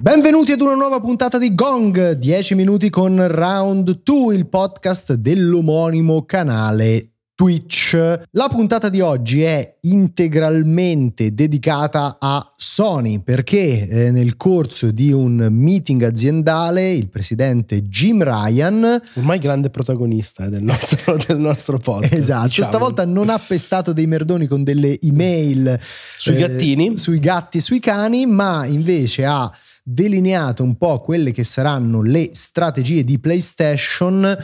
Benvenuti ad una nuova puntata di Gong, 10 minuti con Round 2, il podcast dell'omonimo canale Twitch. La puntata di oggi è integralmente dedicata a Sony perché eh, nel corso di un meeting aziendale il presidente Jim Ryan, ormai grande protagonista eh, del nostro, del nostro podcast, esatto, diciamo. stavolta non ha pestato dei merdoni con delle email sui eh, gattini, sui gatti, sui cani, ma invece ha delineato un po' quelle che saranno le strategie di PlayStation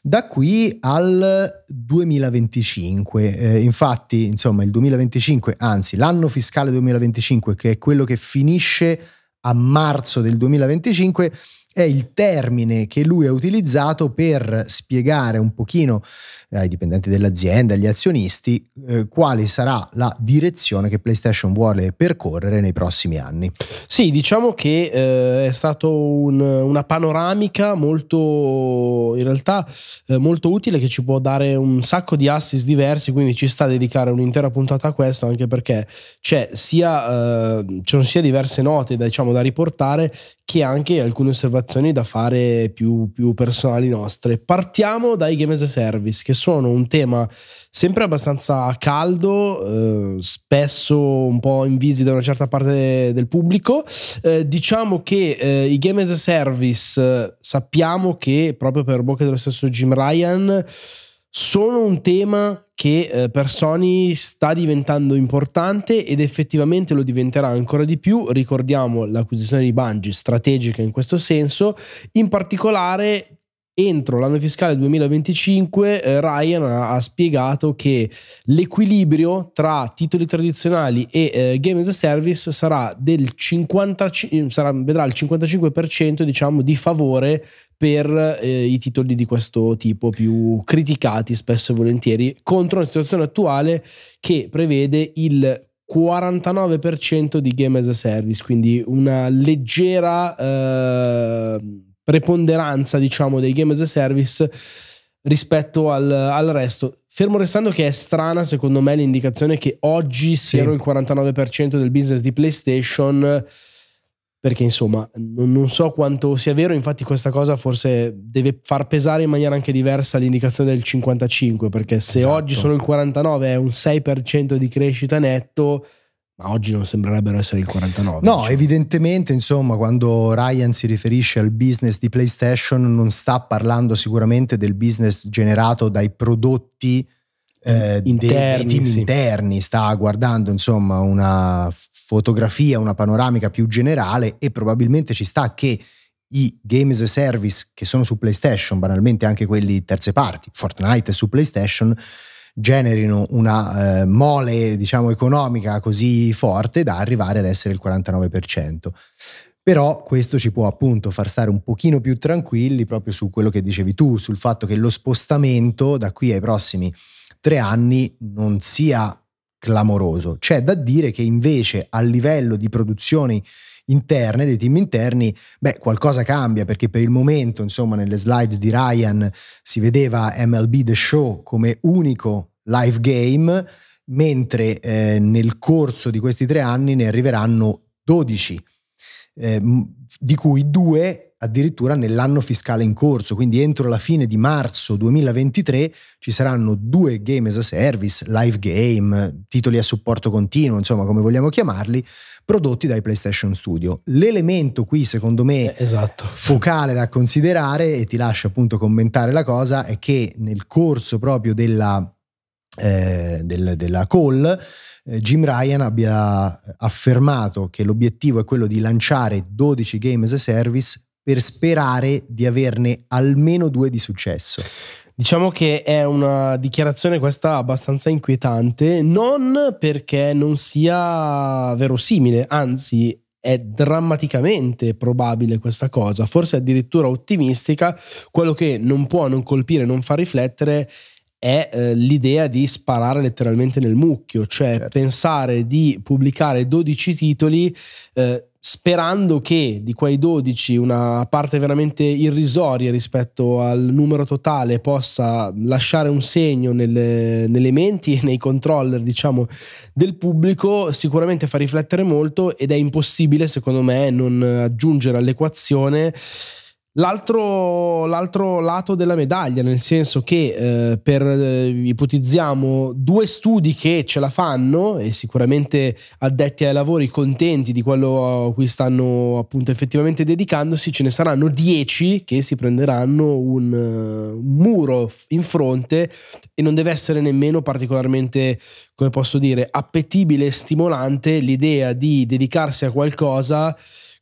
da qui al 2025. Eh, infatti, insomma, il 2025, anzi l'anno fiscale 2025, che è quello che finisce a marzo del 2025, è il termine che lui ha utilizzato per spiegare un pochino ai dipendenti dell'azienda, agli azionisti, eh, quale sarà la direzione che PlayStation vuole percorrere nei prossimi anni. Sì, diciamo che eh, è stata un, una panoramica molto, in realtà, eh, molto utile che ci può dare un sacco di assist diversi, quindi ci sta a dedicare un'intera puntata a questo, anche perché c'è sia, eh, ci sono sia diverse note diciamo, da riportare che anche alcune osservazioni da fare più, più personali nostre. Partiamo dai game as a service, che sono un tema sempre abbastanza caldo, eh, spesso un po' invisi da una certa parte del pubblico. Eh, diciamo che eh, i game as a service eh, sappiamo che proprio per bocca dello stesso Jim Ryan sono un tema che eh, per Sony sta diventando importante ed effettivamente lo diventerà ancora di più. Ricordiamo l'acquisizione di Bungie strategica in questo senso, in particolare entro l'anno fiscale 2025 eh, Ryan ha, spiegato che l'equilibrio tra titoli tradizionali e eh, game as a service sarà del 50, sarà, vedrà il 55% diciamo di favore per eh, i titoli di questo tipo più criticati spesso e volentieri contro una situazione attuale che prevede il 49% di game as a service quindi una leggera eh, preponderanza, diciamo, dei game as a service rispetto al, al, resto. Fermo restando che è strana, secondo me, l'indicazione che oggi siano il 49% del business di PlayStation. Perché insomma, non, non, so quanto sia vero, infatti questa cosa forse deve far pesare in maniera anche diversa l'indicazione del 55, perché se esatto. oggi sono il 49 è un 6% di crescita netto, ma oggi non sembrerebbero essere il 49. No, diciamo. evidentemente, insomma, quando Ryan si riferisce al business di PlayStation non sta parlando sicuramente del business generato dai prodotti eh, interni, dei, team sì. interni, sta guardando insomma una fotografia, una panoramica più generale e probabilmente ci sta che i game as a service che sono su PlayStation, banalmente anche quelli terze parti, Fortnite è su PlayStation, generino una eh, mole diciamo economica così forte da arrivare ad essere il 49%. Però questo ci può appunto far stare un pochino più tranquilli proprio su quello che dicevi tu, sul fatto che lo spostamento da qui ai prossimi tre anni non sia clamoroso. C'è da dire che invece a livello di produzioni interne, dei team interni, beh, qualcosa cambia perché per il momento, insomma, nelle slide di Ryan si vedeva MLB The Show come unico live game, mentre eh, nel corso di questi tre anni ne arriveranno 12, eh, di cui due addirittura nell'anno fiscale in corso, quindi entro la fine di marzo 2023 ci saranno due game as a service, live game, titoli a supporto continuo, insomma come vogliamo chiamarli, prodotti dai PlayStation Studio. L'elemento qui secondo me eh, esatto. focale da considerare e ti lascio appunto commentare la cosa è che nel corso proprio della, eh, del, della call eh, Jim Ryan abbia affermato che l'obiettivo è quello di lanciare 12 game as a service per sperare di averne almeno due di successo. Diciamo che è una dichiarazione questa abbastanza inquietante, non perché non sia verosimile, anzi è drammaticamente probabile questa cosa, forse addirittura ottimistica, quello che non può non colpire, non far riflettere è eh, l'idea di sparare letteralmente nel mucchio, cioè certo. pensare di pubblicare 12 titoli eh, sperando che di quei 12 una parte veramente irrisoria rispetto al numero totale possa lasciare un segno nelle, nelle menti e nei controller diciamo del pubblico sicuramente fa riflettere molto ed è impossibile secondo me non aggiungere all'equazione L'altro, l'altro, lato della medaglia, nel senso che eh, per eh, ipotizziamo due studi che ce la fanno e sicuramente addetti ai lavori contenti di quello a cui stanno appunto effettivamente dedicandosi, ce ne saranno dieci che si prenderanno un, uh, un muro in fronte e non deve essere nemmeno particolarmente, come posso dire, appetibile e stimolante l'idea di dedicarsi a qualcosa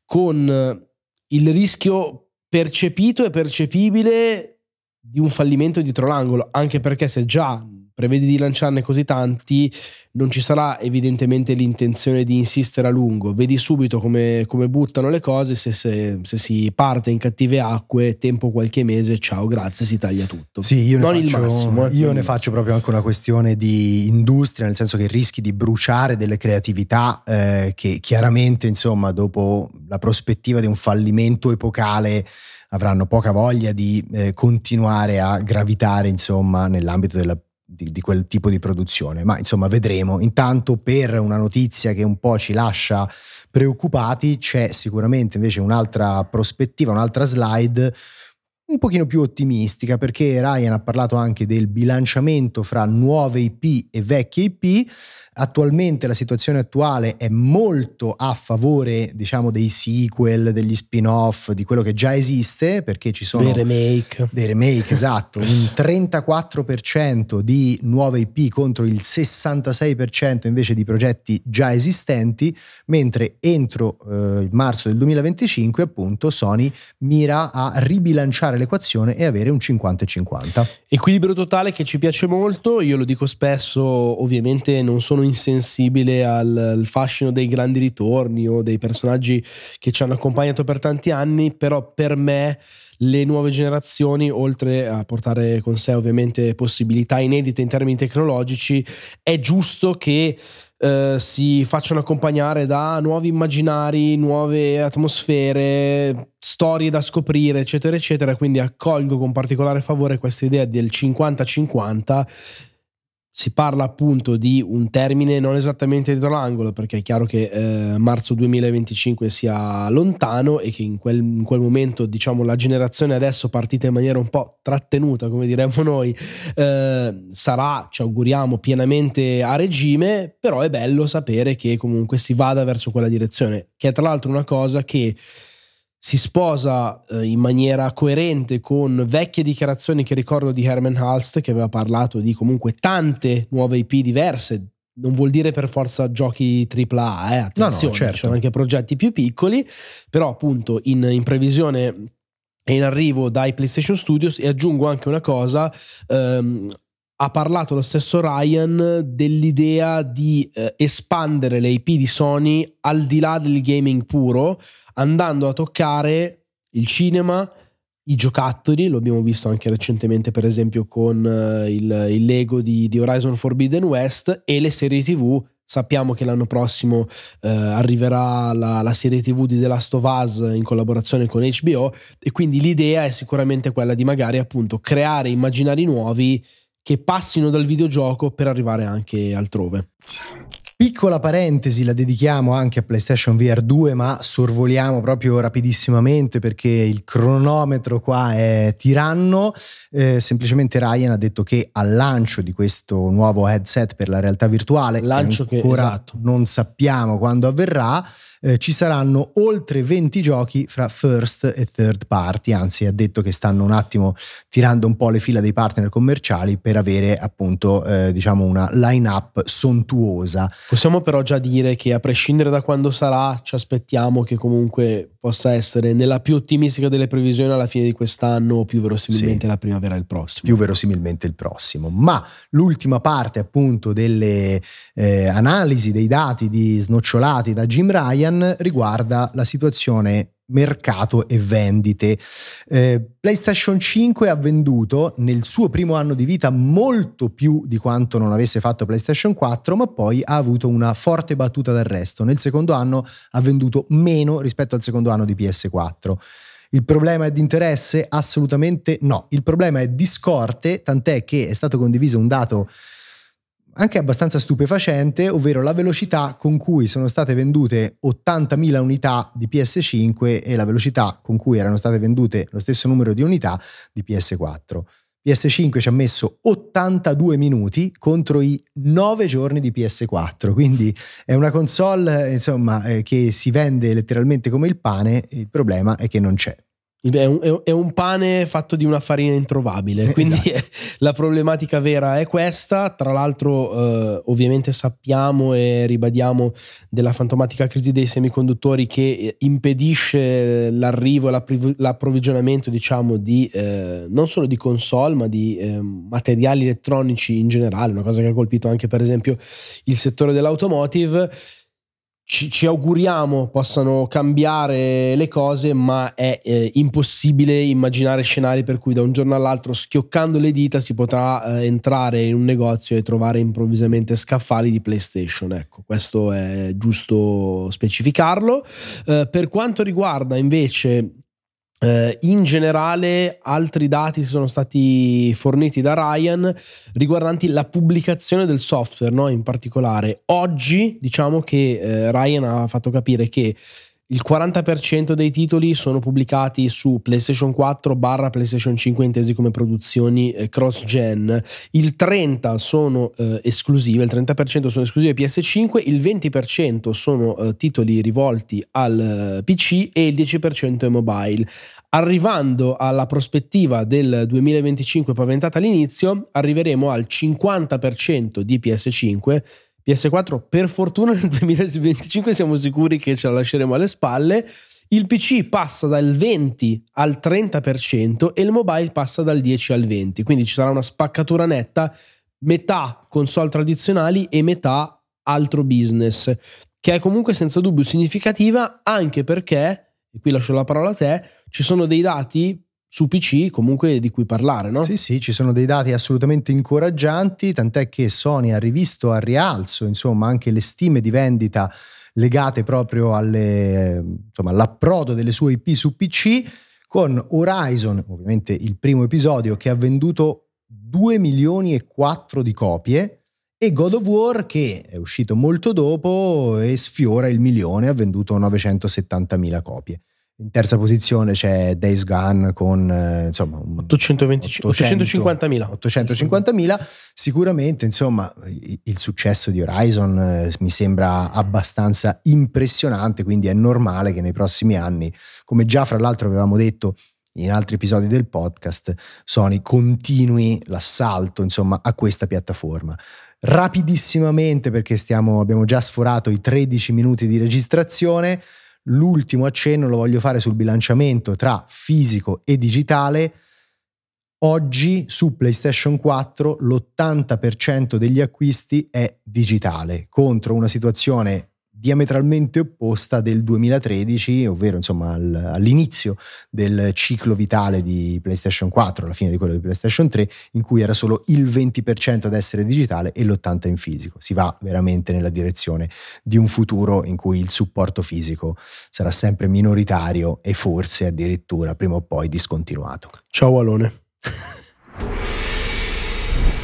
con il rischio percepito e percepibile di un fallimento dietro l'angolo, anche perché se già prevedi di lanciarne così tanti, non ci sarà evidentemente l'intenzione di insistere a lungo. Vedi subito come, come buttano le cose, se, se, se, si parte in cattive acque, tempo qualche mese, ciao, grazie, si taglia tutto. Sì, io, non ne, faccio, massimo, eh, io ne faccio proprio anche una questione di industria, nel senso che rischi di bruciare delle creatività eh, che chiaramente, insomma, dopo la prospettiva di un fallimento epocale avranno poca voglia di eh, continuare a gravitare insomma nell'ambito della di, di, quel tipo di produzione. Ma insomma, vedremo. Intanto, per una notizia che un po' ci lascia preoccupati, c'è sicuramente invece un'altra prospettiva, un'altra slide un pochino più ottimistica perché Ryan ha parlato anche del bilanciamento fra nuove IP e vecchie IP. Attualmente la situazione attuale è molto a favore, diciamo, dei sequel, degli spin-off, di quello che già esiste, perché ci sono dei remake. Dei remake, esatto, un 34% di nuove IP contro il 66% invece di progetti già esistenti, mentre entro eh, marzo del 2025, appunto, Sony mira a ribilanciare l'equazione e avere un 50-50. Equilibrio totale che ci piace molto, io lo dico spesso, ovviamente non sono insensibile al, al fascino dei grandi ritorni o dei personaggi che ci hanno accompagnato per tanti anni, però per me le nuove generazioni, oltre a portare con sé ovviamente possibilità inedite in termini tecnologici, è giusto che eh, si facciano accompagnare da nuovi immaginari, nuove atmosfere, storie da scoprire, eccetera, eccetera. Quindi accolgo con particolare favore questa idea del 50-50 si parla appunto di un termine non esattamente dietro l'angolo perché è chiaro che eh, marzo 2025 sia lontano e che in quel, in quel, momento diciamo la generazione adesso partita in maniera un po' trattenuta come diremmo noi eh, sarà ci auguriamo pienamente a regime però è bello sapere che comunque si vada verso quella direzione che è tra l'altro una cosa che si sposa eh, in maniera coerente con vecchie dichiarazioni che ricordo di Herman Halst che aveva parlato di comunque tante nuove IP diverse non vuol dire per forza giochi AAA, eh, attenzione, no, no, certo. ci sono anche progetti più piccoli, però appunto in, in previsione e in arrivo dai PlayStation Studios e aggiungo anche una cosa, ehm, ha parlato lo stesso Ryan dell'idea di eh, espandere le IP di Sony al di là del gaming puro, andando a toccare il cinema, i giocattoli, lo abbiamo visto anche recentemente per esempio con uh, il, il, Lego di, di, Horizon Forbidden West e le serie tv. Sappiamo che l'anno prossimo uh, arriverà la, la, serie tv di The Last of Us in collaborazione con HBO e quindi l'idea è sicuramente quella di magari appunto creare immaginari nuovi che passino dal videogioco per arrivare anche altrove. Piccola parentesi la dedichiamo anche a PlayStation VR 2, ma sorvoliamo proprio rapidissimamente perché il cronometro qua è tiranno. Eh, semplicemente Ryan ha detto che al lancio di questo nuovo headset per la realtà virtuale, lancio che ancora esatto. non sappiamo quando avverrà, eh, ci saranno oltre 20 giochi fra first e third party, anzi ha detto che stanno un attimo tirando un po' le fila dei partner commerciali per avere appunto eh, diciamo una line-up sontuosa. Possiamo però già dire che a prescindere da quando sarà ci aspettiamo che comunque possa essere nella più ottimistica delle previsioni alla fine di quest'anno o più verosimilmente sì, la primavera del prossimo. Più verosimilmente il prossimo. Ma l'ultima parte appunto delle eh, analisi dei dati di snocciolati da Jim Ryan riguarda la situazione mercato e vendite. Eh, PlayStation 5 ha venduto nel suo primo anno di vita molto più di quanto non avesse fatto PlayStation 4, ma poi ha avuto una forte battuta d'arresto. Nel secondo anno ha venduto meno rispetto al secondo anno di PS4. Il problema è di interesse? Assolutamente no. Il problema è di scorte, tant'è che è stato condiviso un dato anche abbastanza stupefacente, ovvero la velocità con cui sono state vendute 80.000 unità di PS5 e la velocità con cui erano state vendute lo stesso numero di unità di PS4. PS5 ci ha messo 82 minuti contro i 9 giorni di PS4, quindi è una console insomma, eh, che si vende letteralmente come il pane, il problema è che non c'è. È un, è un, pane fatto di una farina introvabile, eh, quindi esatto. la problematica vera è questa. Tra l'altro, eh, ovviamente sappiamo e ribadiamo della fantomatica crisi dei semiconduttori che eh, impedisce l'arrivo e l'approvvigionamento, diciamo, di eh, non solo di console, ma di eh, materiali elettronici in generale, una cosa che ha colpito anche, per esempio, il settore dell'automotive ci, ci, auguriamo possano cambiare le cose, ma è eh, impossibile immaginare scenari per cui da un giorno all'altro, schioccando le dita, si potrà eh, entrare in un negozio e trovare improvvisamente scaffali di PlayStation. Ecco, questo è giusto specificarlo. Eh, per quanto riguarda invece Uh, in generale, altri dati sono stati forniti da Ryan riguardanti la pubblicazione del software, no? in particolare. Oggi diciamo che uh, Ryan ha fatto capire che il 40% dei titoli sono pubblicati su PlayStation 4 barra PlayStation 5 intesi come produzioni eh, cross-gen, il 30% sono eh, esclusive, il 30% sono esclusive PS5, il 20% sono eh, titoli rivolti al eh, PC e il 10% è mobile. Arrivando alla prospettiva del 2025 paventata all'inizio, arriveremo al 50% di PS5 PS4 per fortuna nel 2025 siamo sicuri che ce la lasceremo alle spalle. Il PC passa dal 20 al 30% e il mobile passa dal 10 al 20, quindi ci sarà una spaccatura netta, metà console tradizionali e metà altro business, che è comunque senza dubbio significativa anche perché, e qui lascio la parola a te, ci sono dei dati su PC comunque di cui parlare, no? Sì, sì, ci sono dei dati assolutamente incoraggianti, tant'è che Sony ha rivisto a rialzo, insomma, anche le stime di vendita legate proprio alle, insomma, all'approdo delle sue IP su PC con Horizon, ovviamente il primo episodio che ha venduto 2 milioni e 4 di copie e God of War che è uscito molto dopo e sfiora il milione, ha venduto 970 mila copie. In terza posizione c'è Days Gone con eh, insomma 850.000. 850.000. Sicuramente insomma il successo di Horizon eh, mi sembra abbastanza impressionante, quindi è normale che nei prossimi anni, come già fra l'altro avevamo detto in altri episodi del podcast, Sony continui l'assalto insomma a questa piattaforma. Rapidissimamente perché stiamo, abbiamo già sforato i 13 minuti di registrazione L'ultimo accenno lo voglio fare sul bilanciamento tra fisico e digitale. Oggi su PlayStation 4 l'80% degli acquisti è digitale, contro una situazione diametralmente opposta del 2013, ovvero insomma all'inizio del ciclo vitale di PlayStation 4, alla fine di quello di PlayStation 3, in cui era solo il 20% ad essere digitale e l'80% in fisico. Si va veramente nella direzione di un futuro in cui il supporto fisico sarà sempre minoritario e forse addirittura prima o poi discontinuato. Ciao Alone.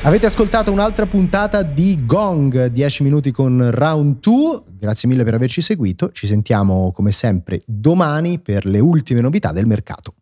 Avete ascoltato un'altra puntata di Gong, 10 minuti con Round 2. Grazie mille per averci seguito. Ci sentiamo come sempre domani per le ultime novità del mercato.